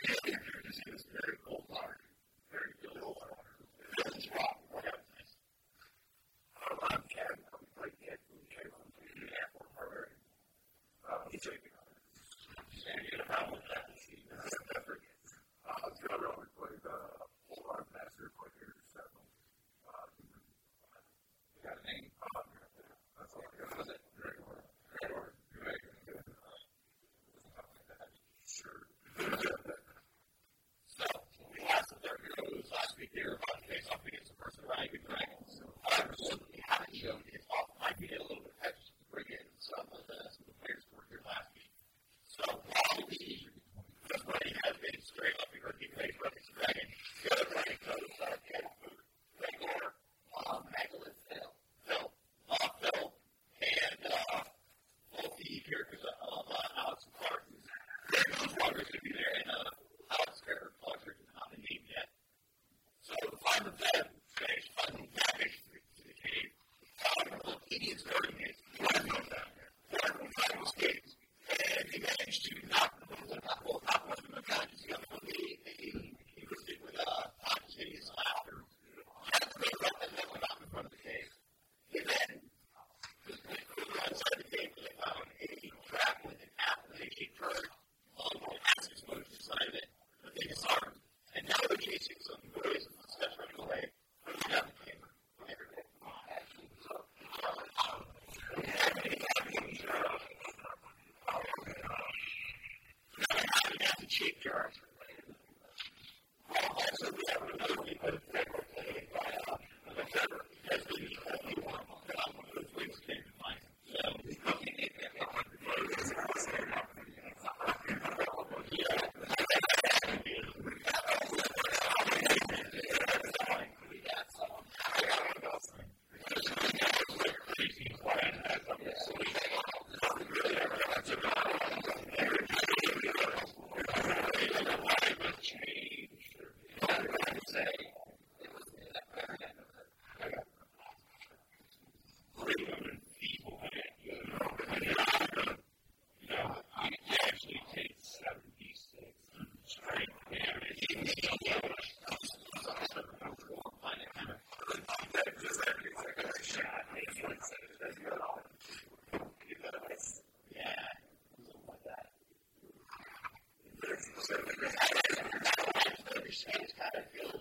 failure is very sheepjars Thank you.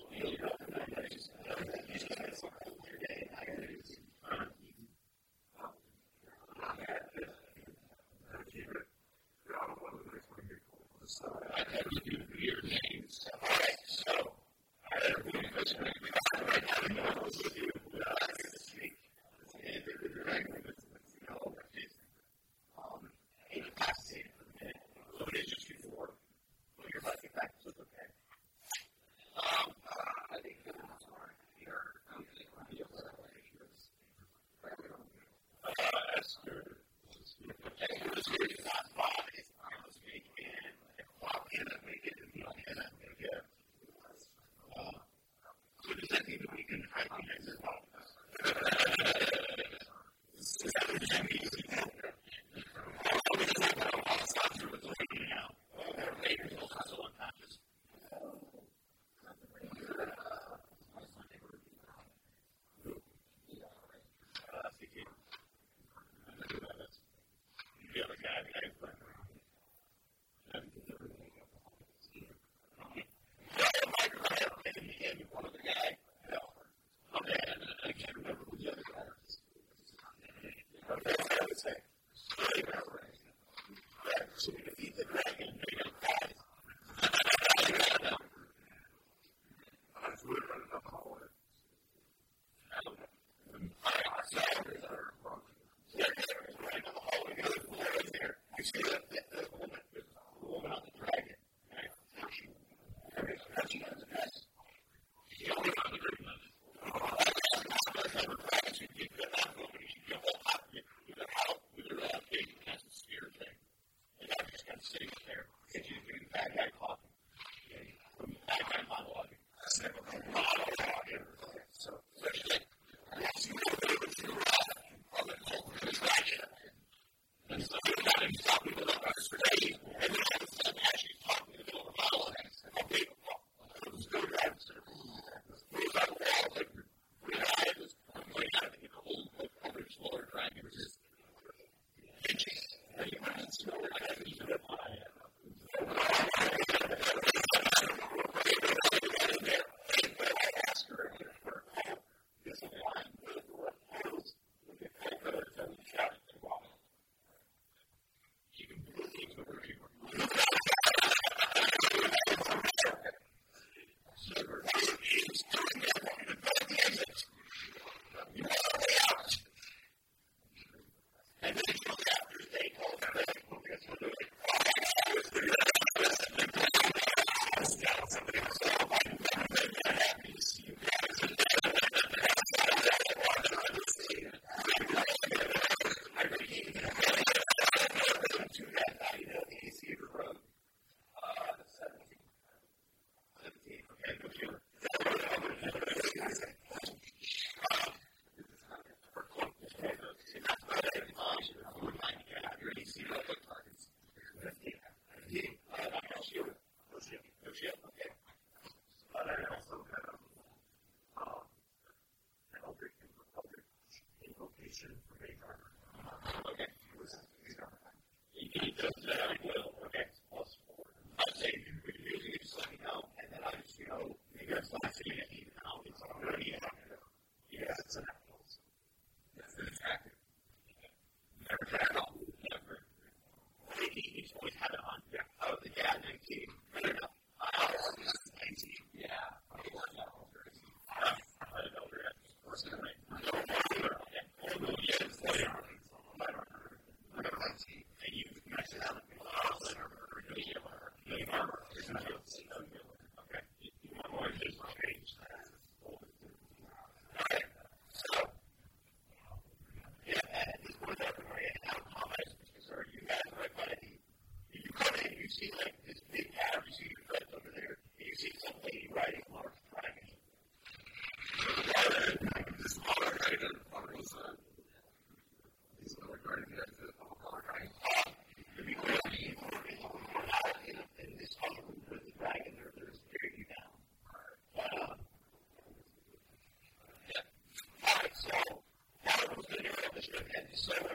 Israel.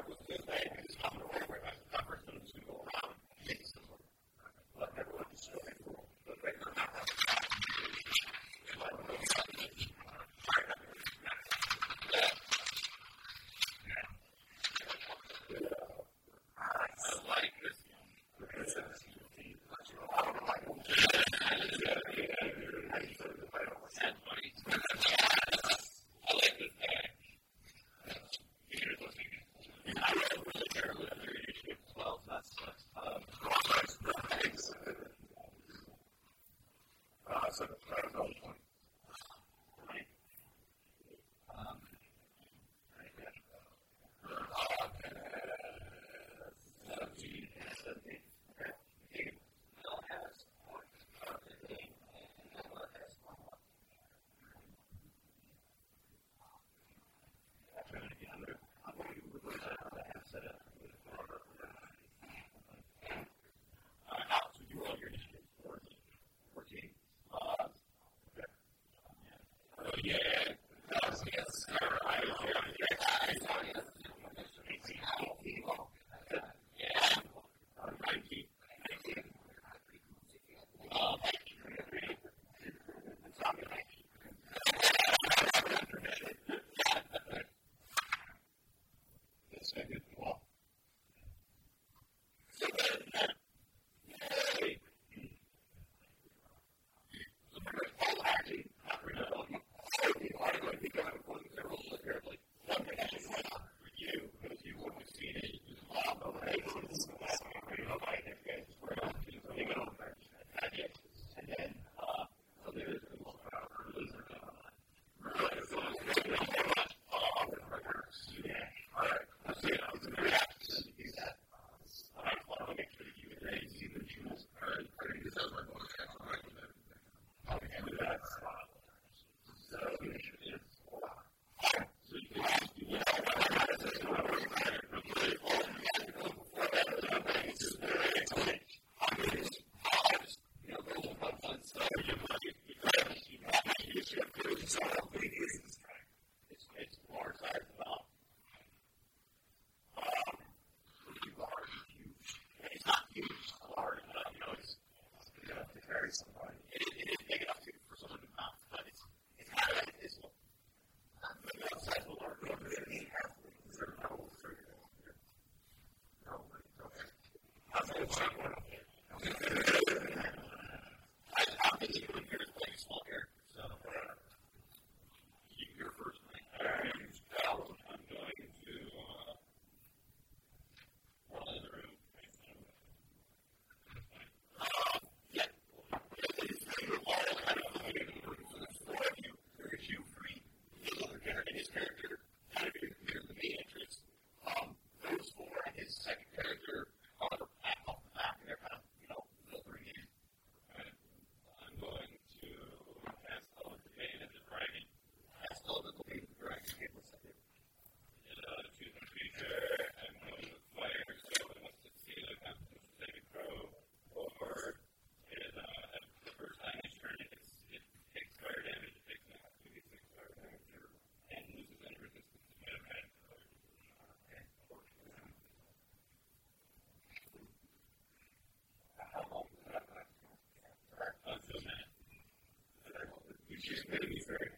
which is really very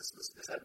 this was, is that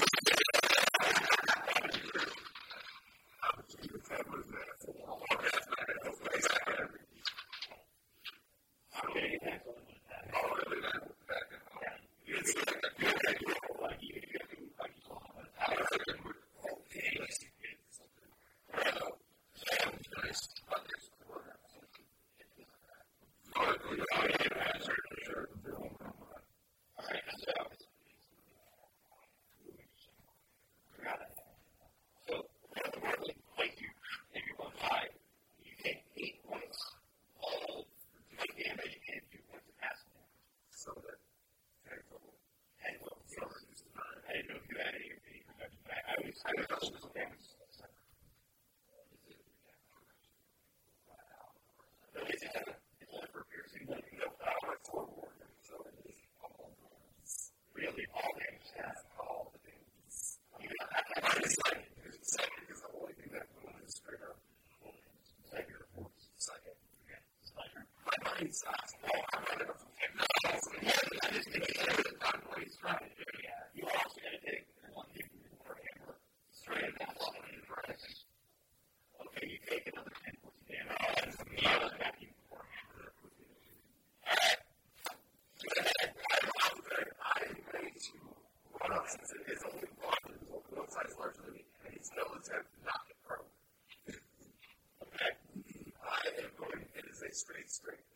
Yeah, I want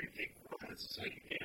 crazy thing was. So you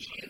Thank you.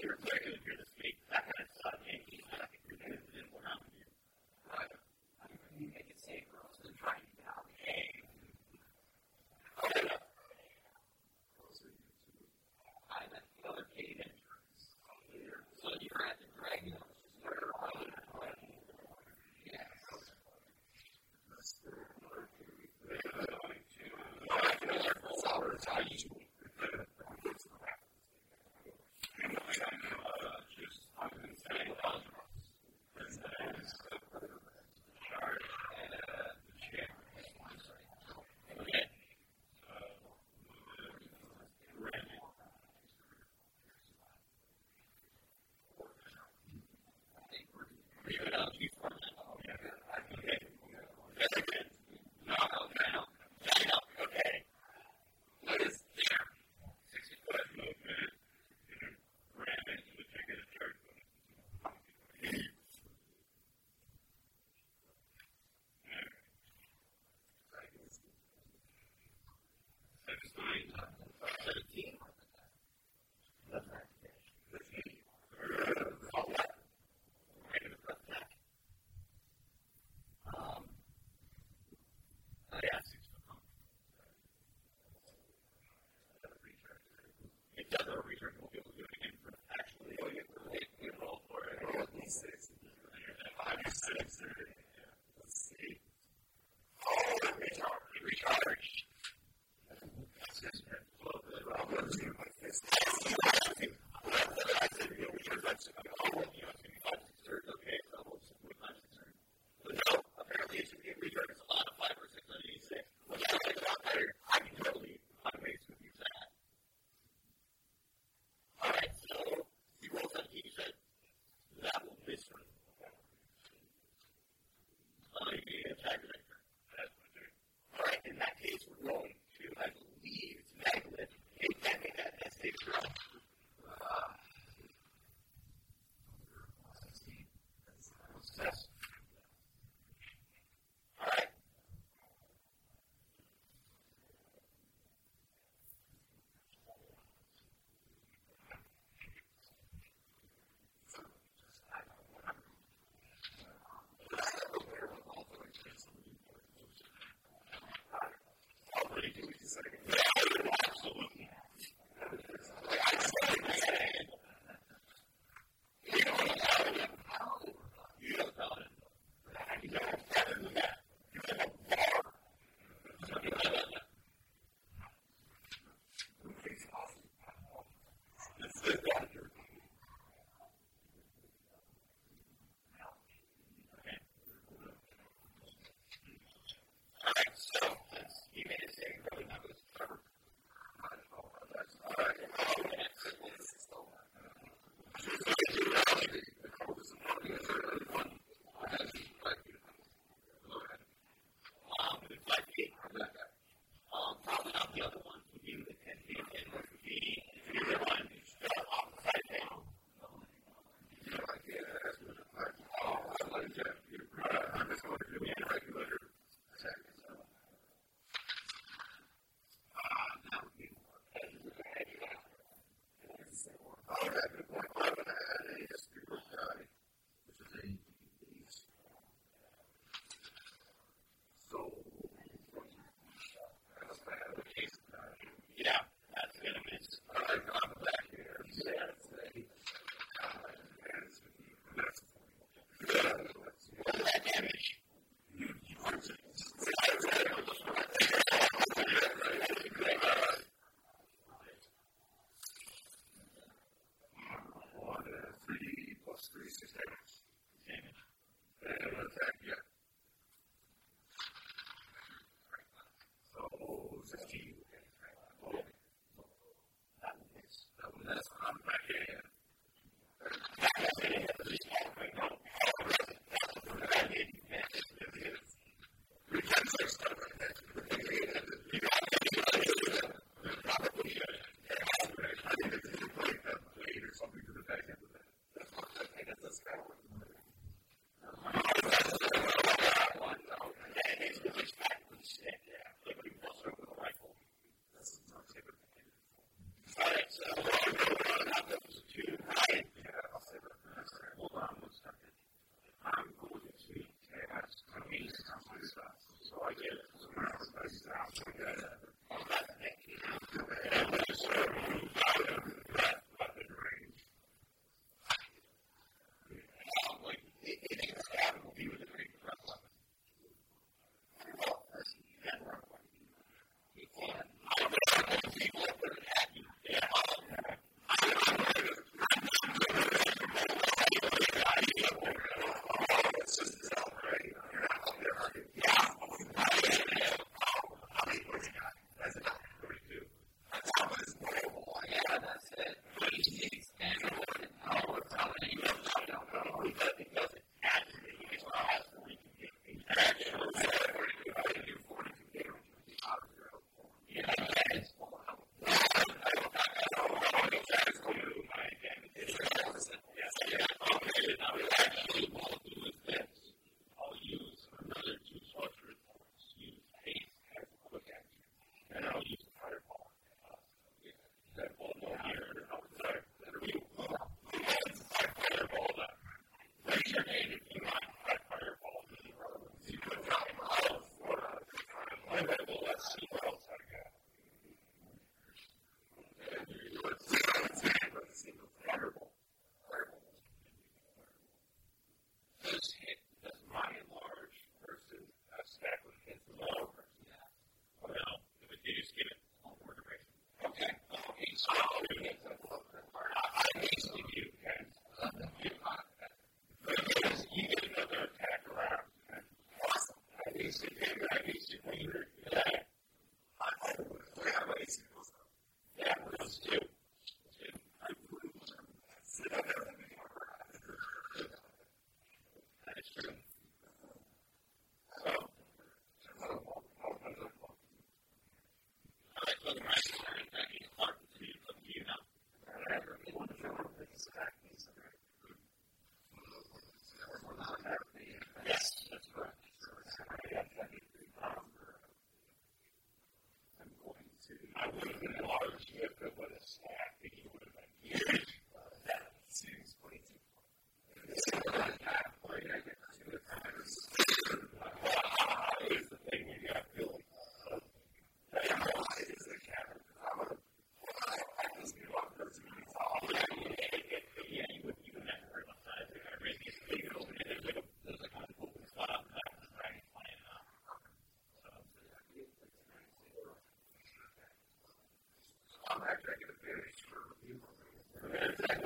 I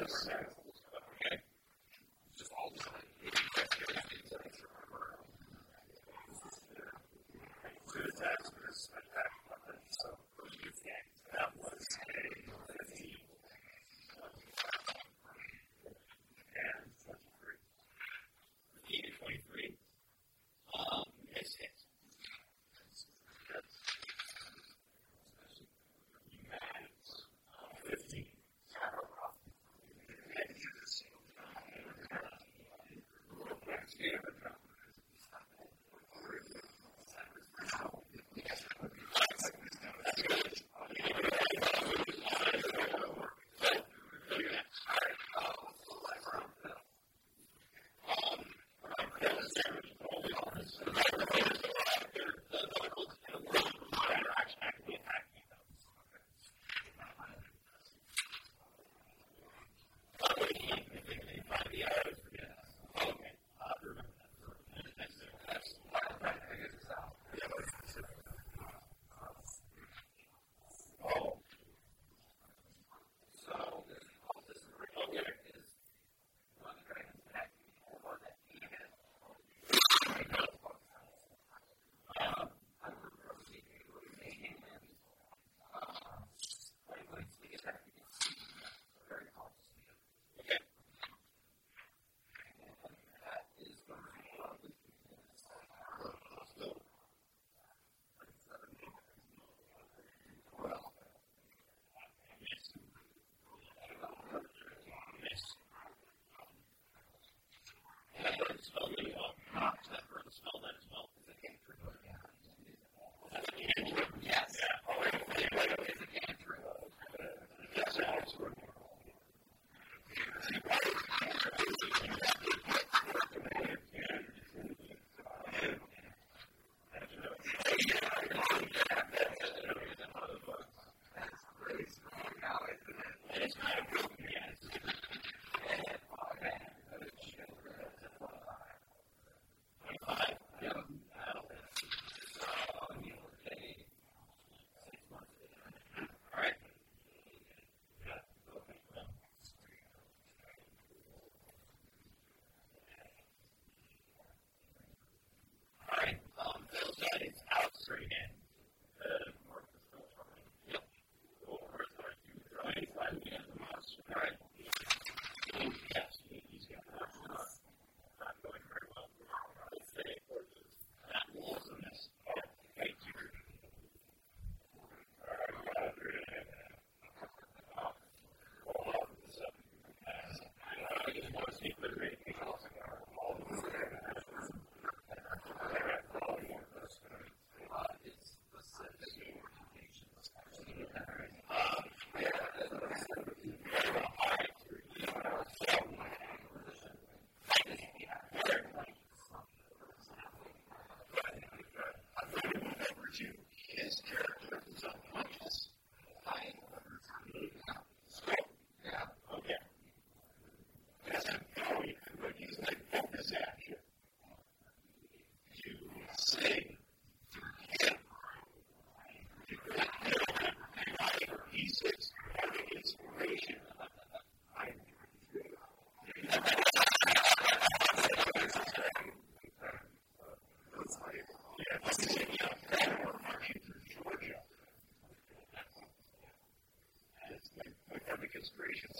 and inspiration.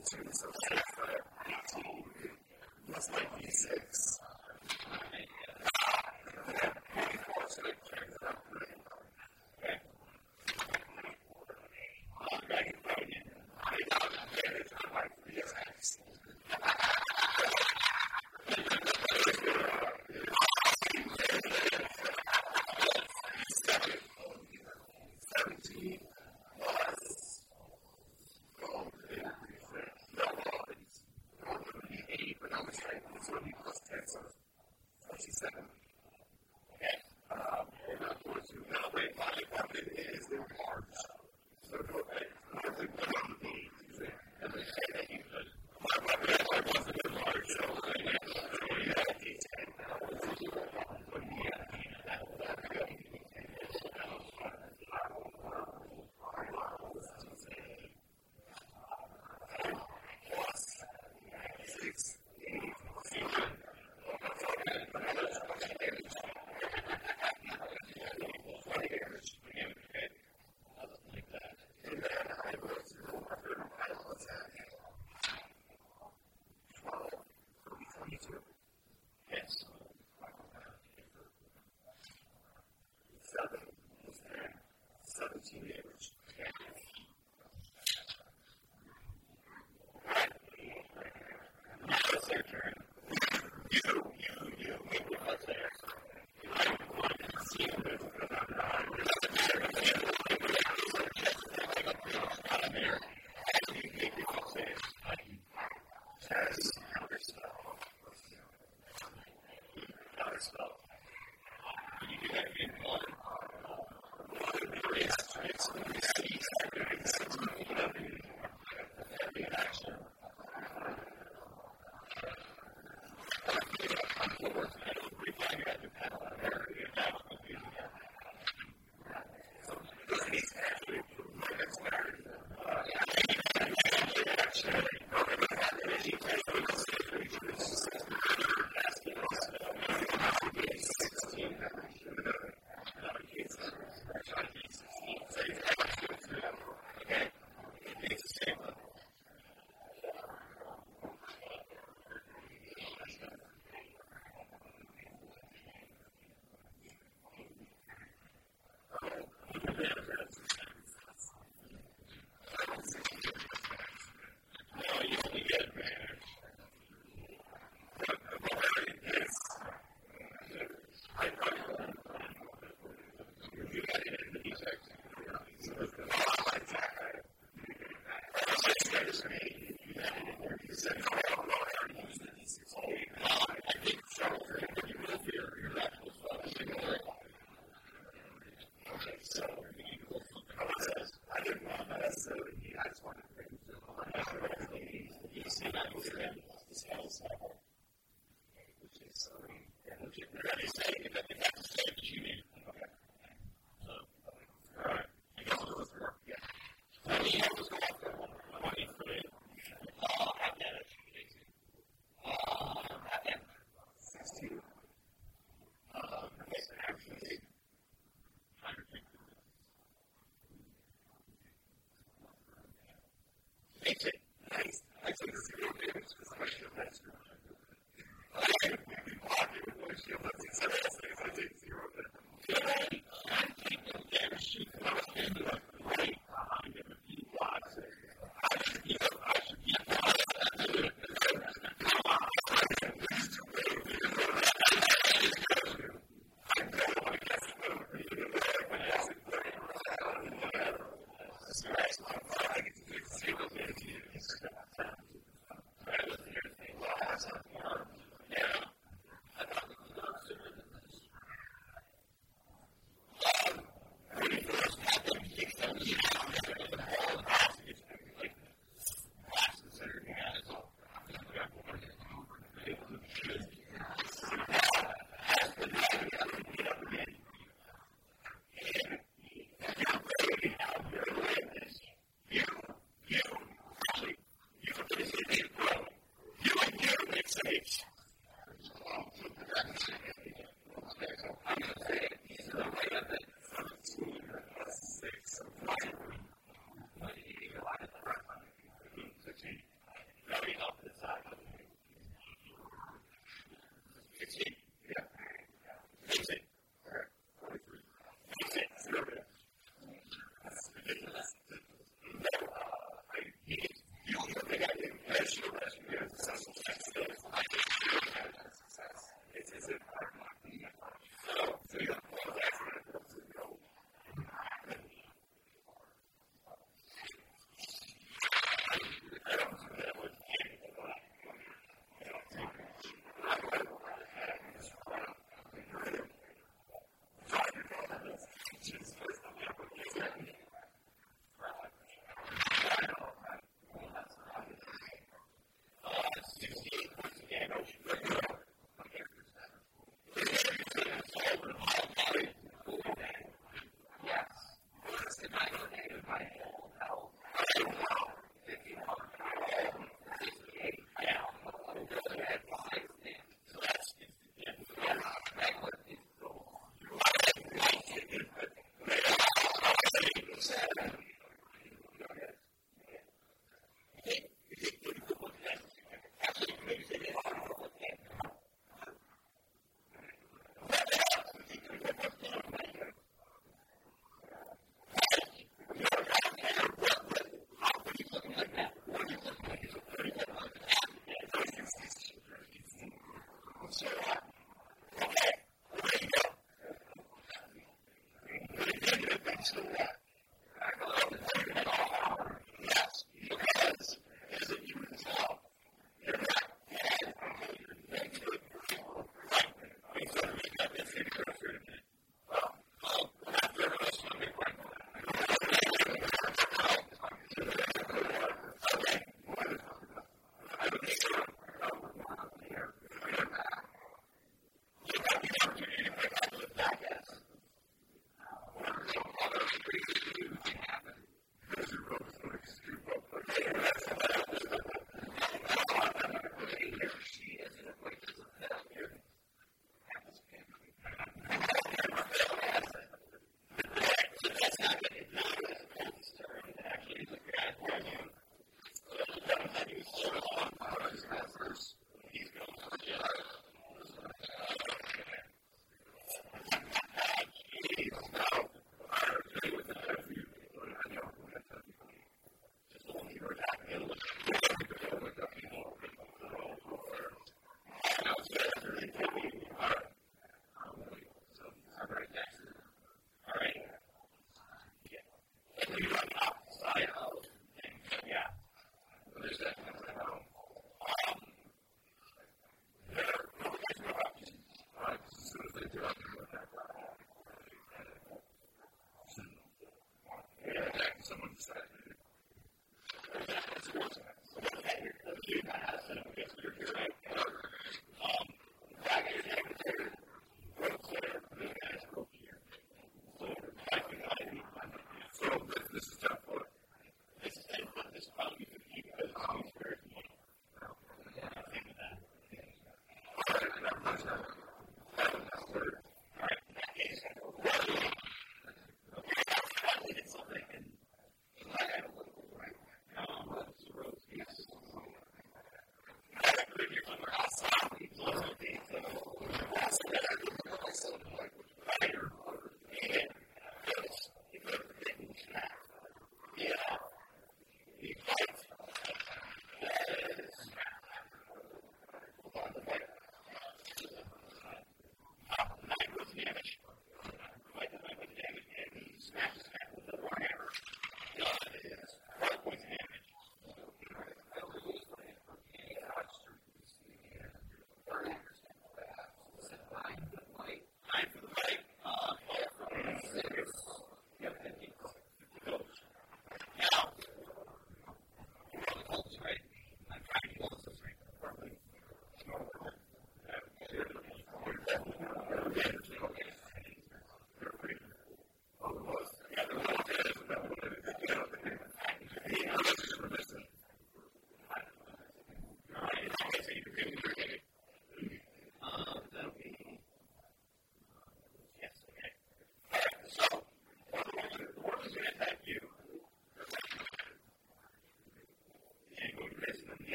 concerns of Thank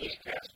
just cast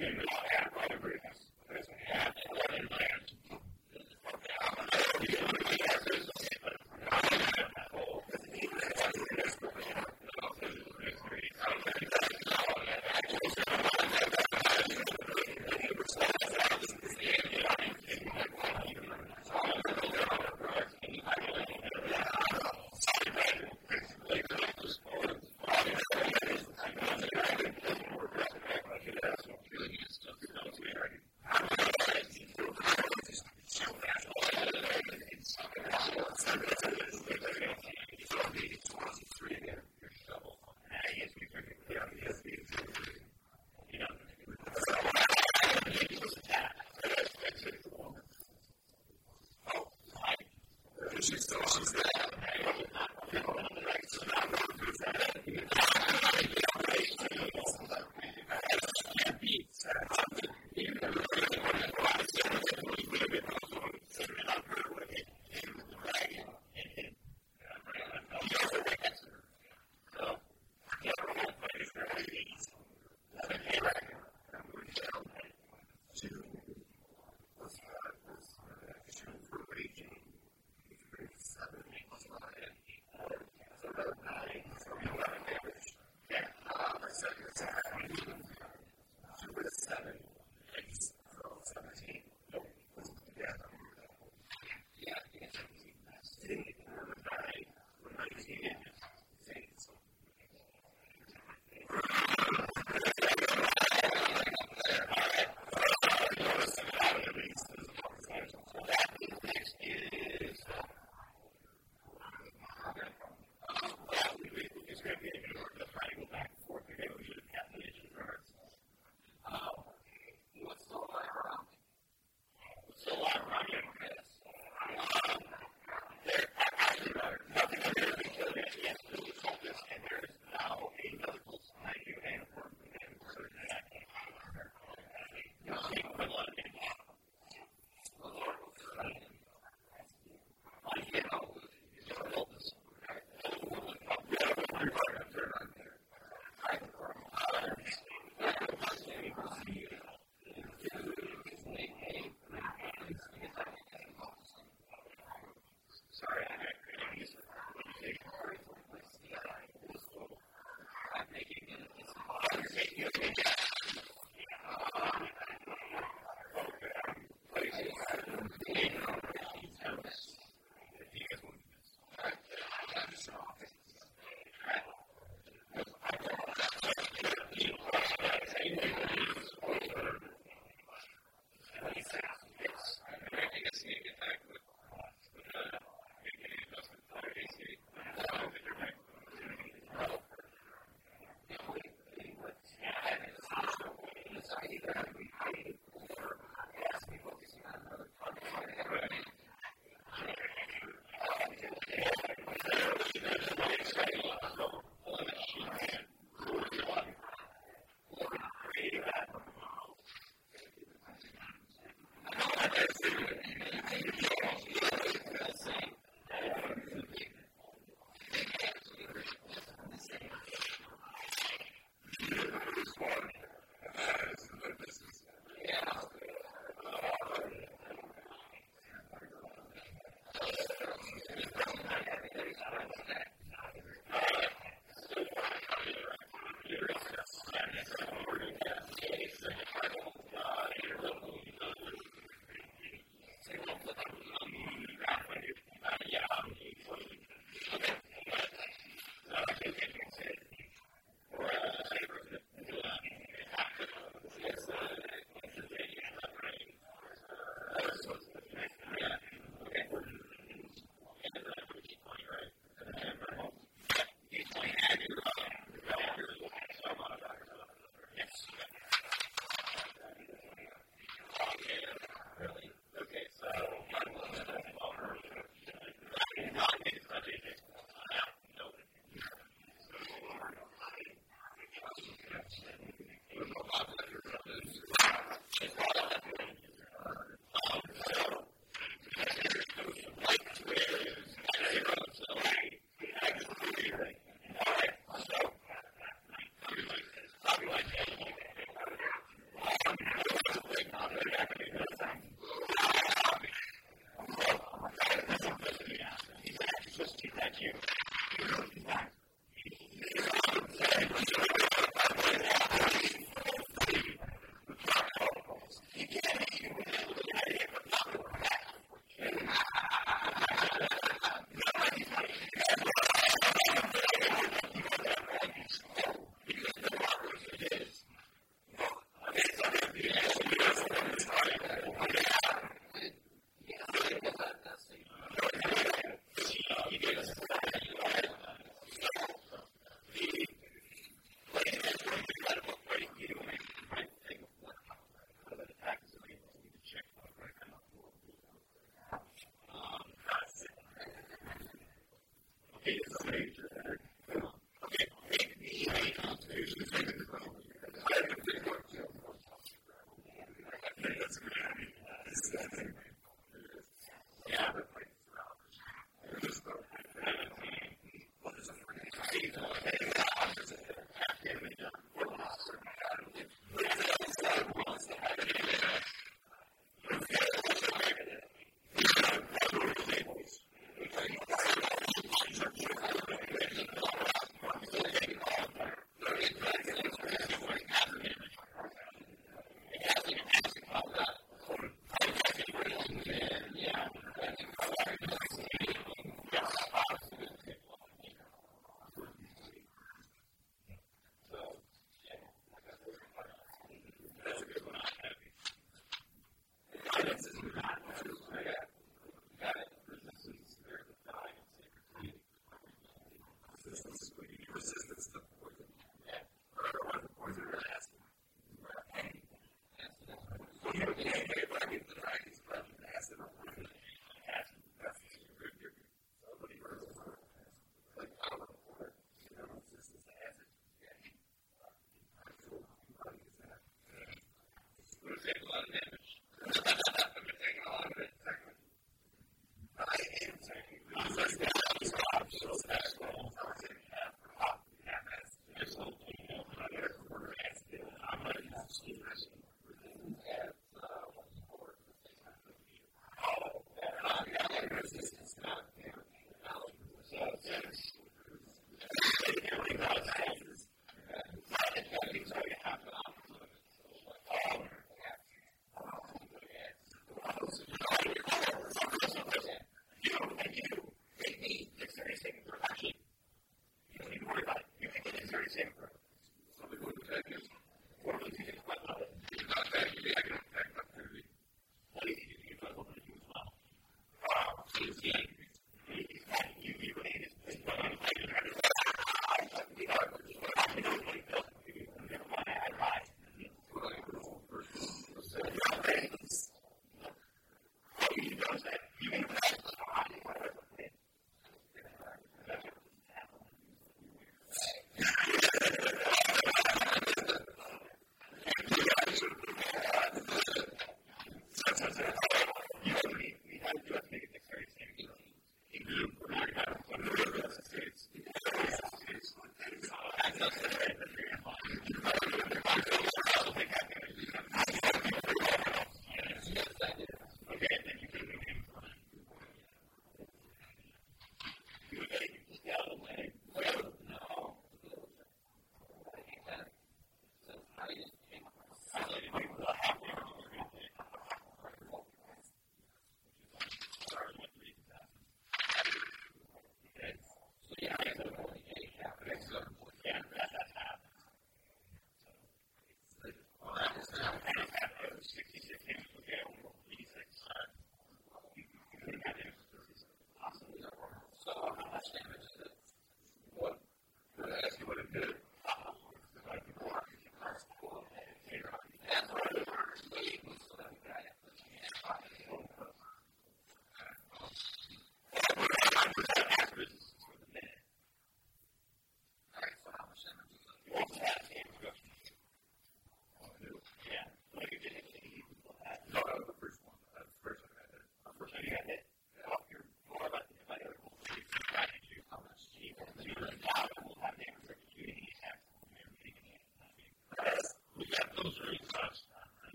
Yes. she's the one that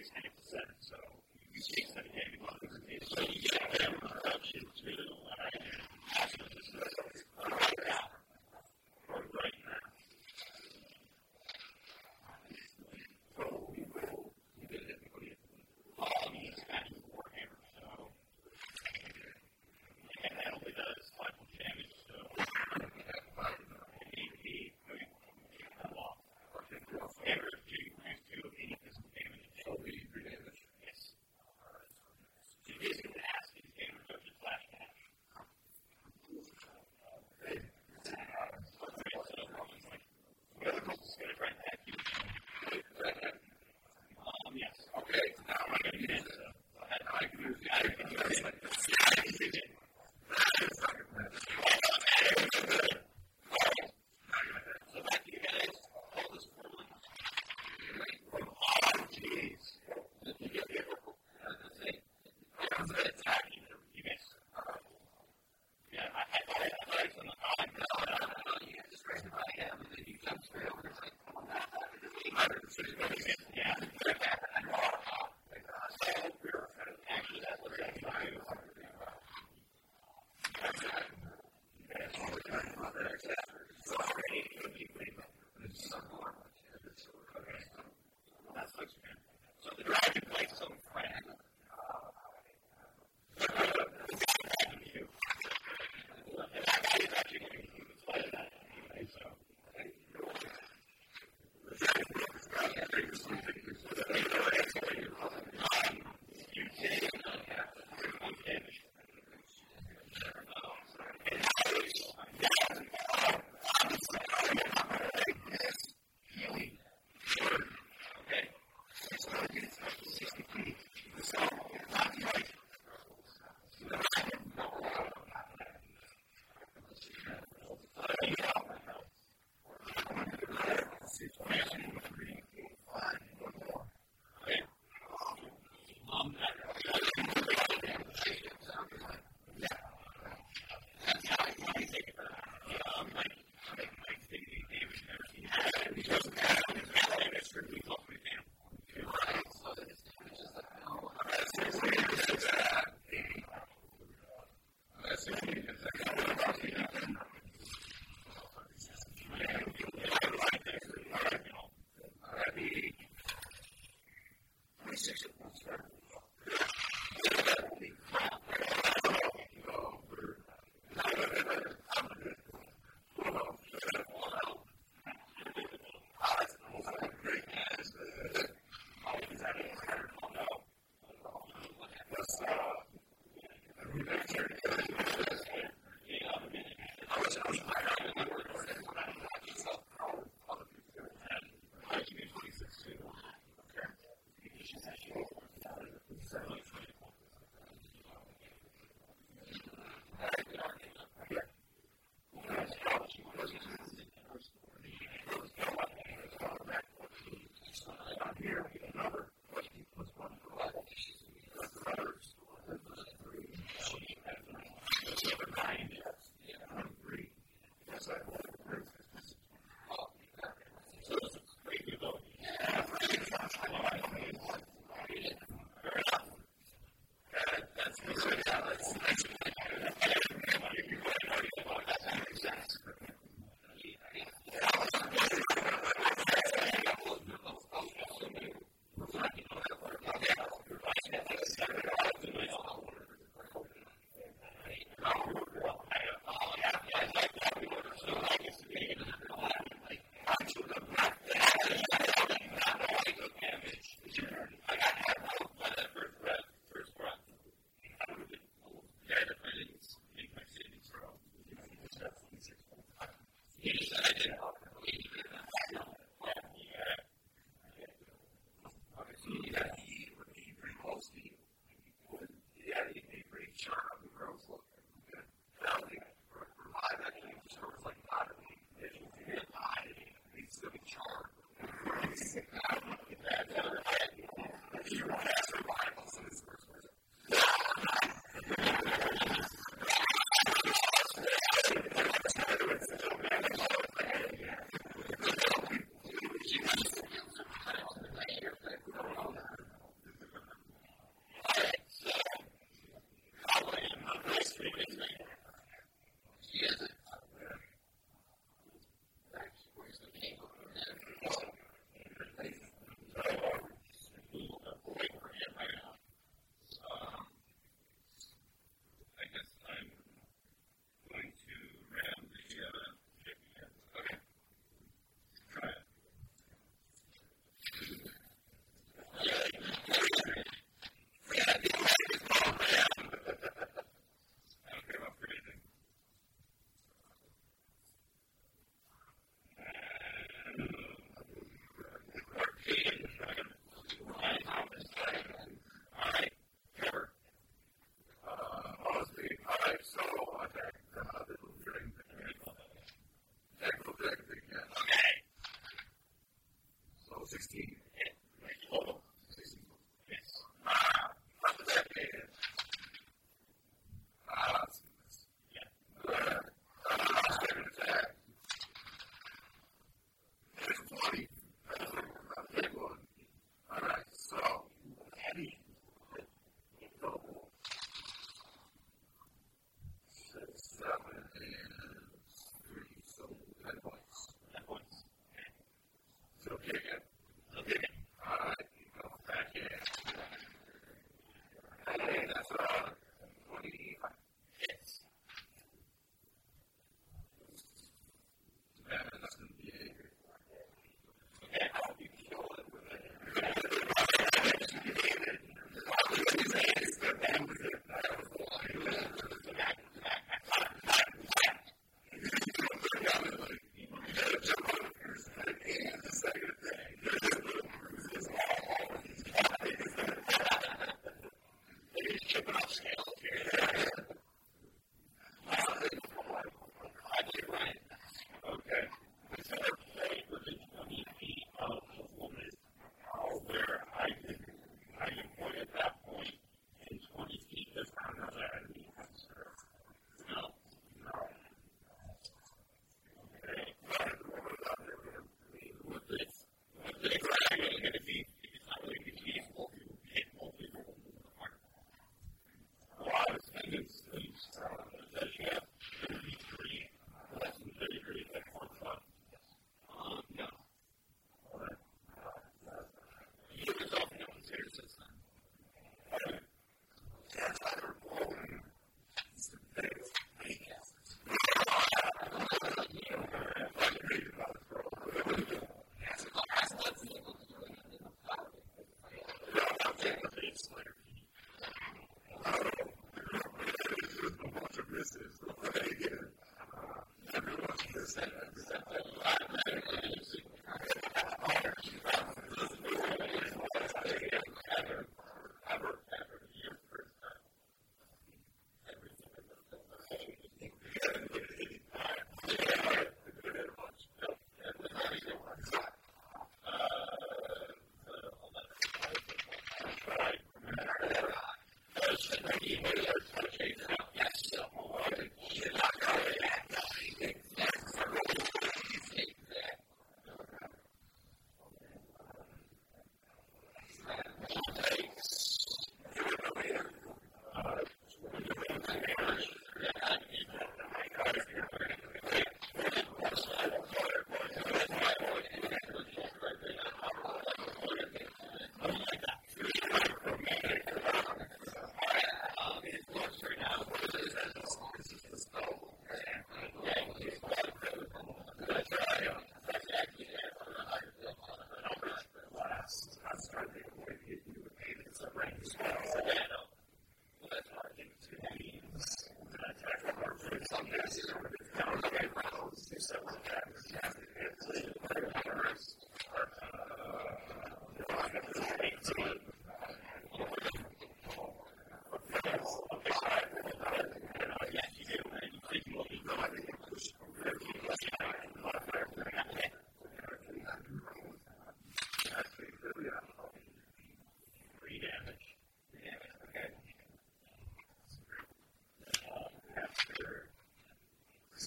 asking the game judge to flash is a concern. So,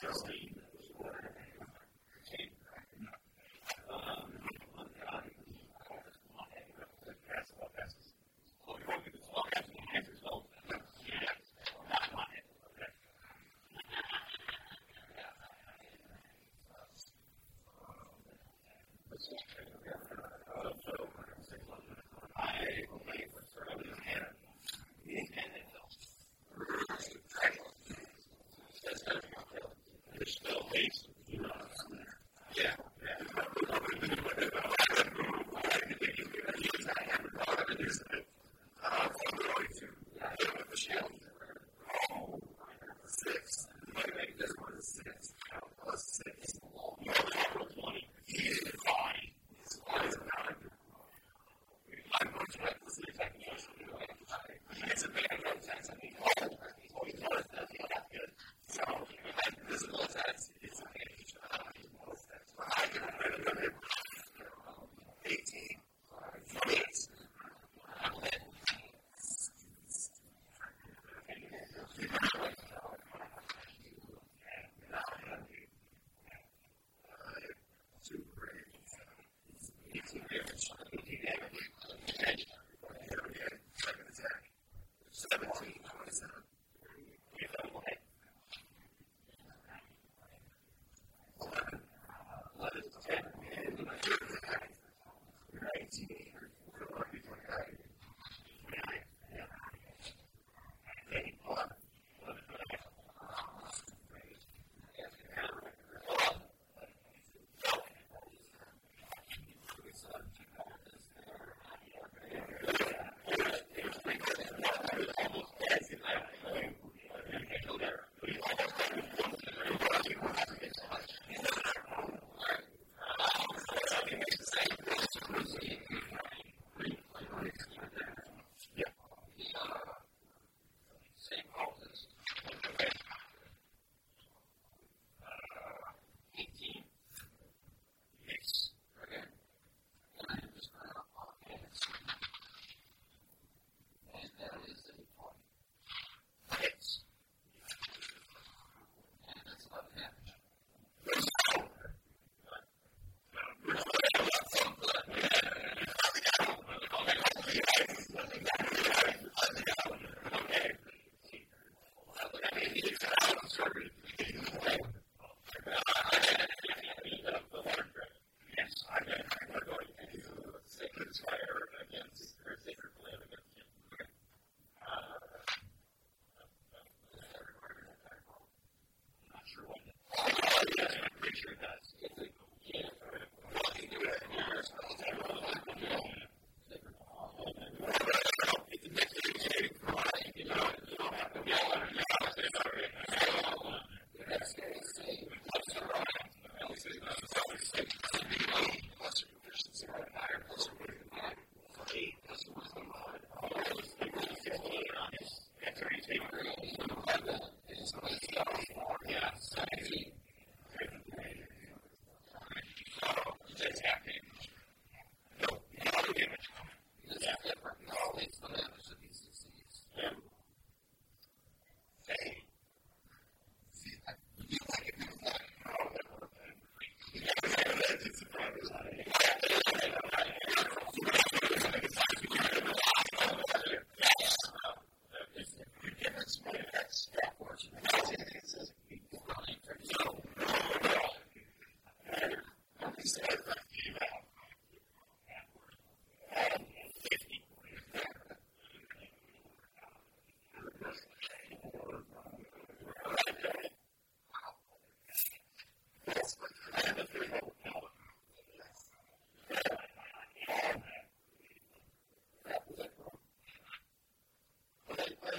this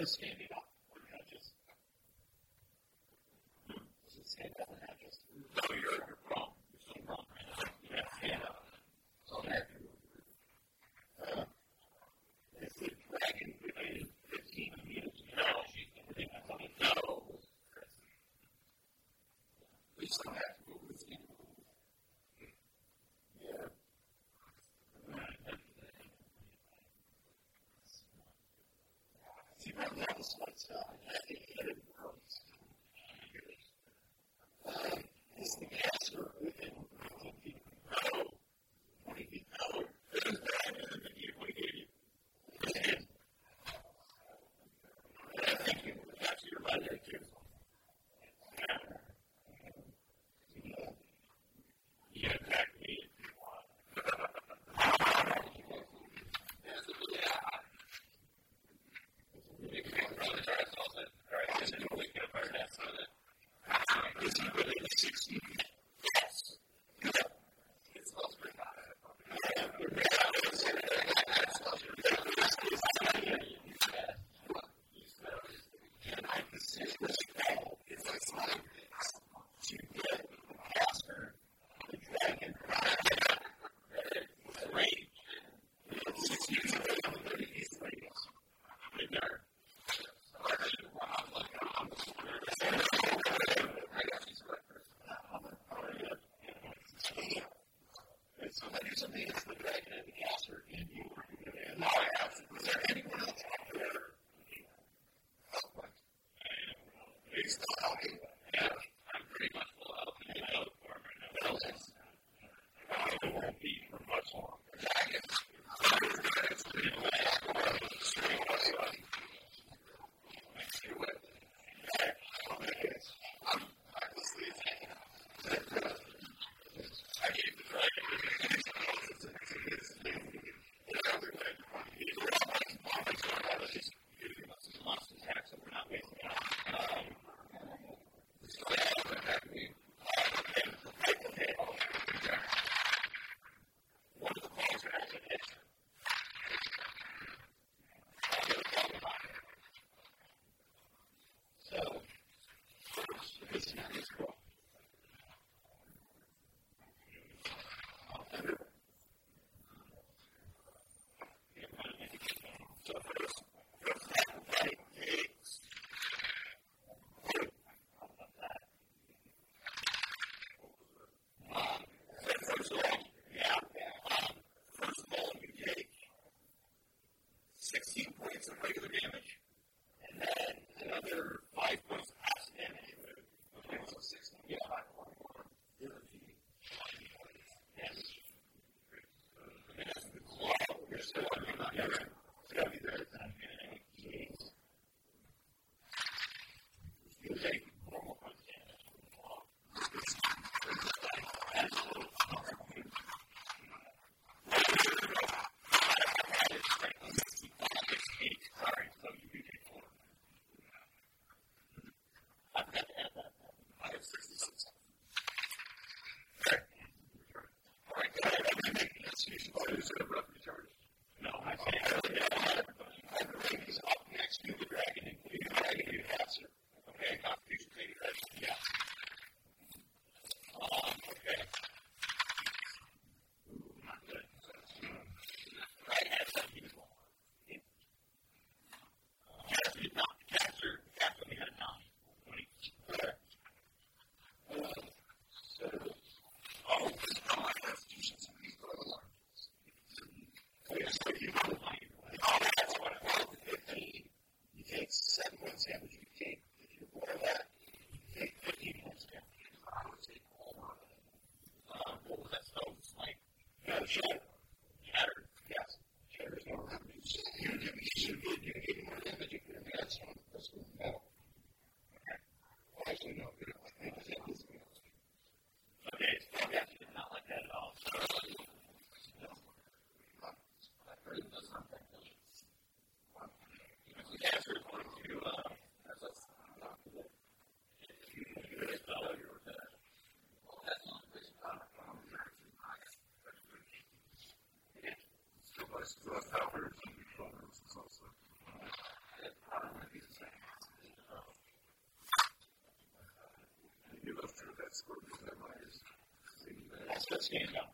just standing up. We're not just. This is, it doesn't have just. No, you're wrong. Lead us in the dragon. that's standing out.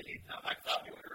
lady. Um, I thought we would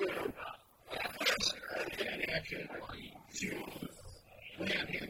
stand up. say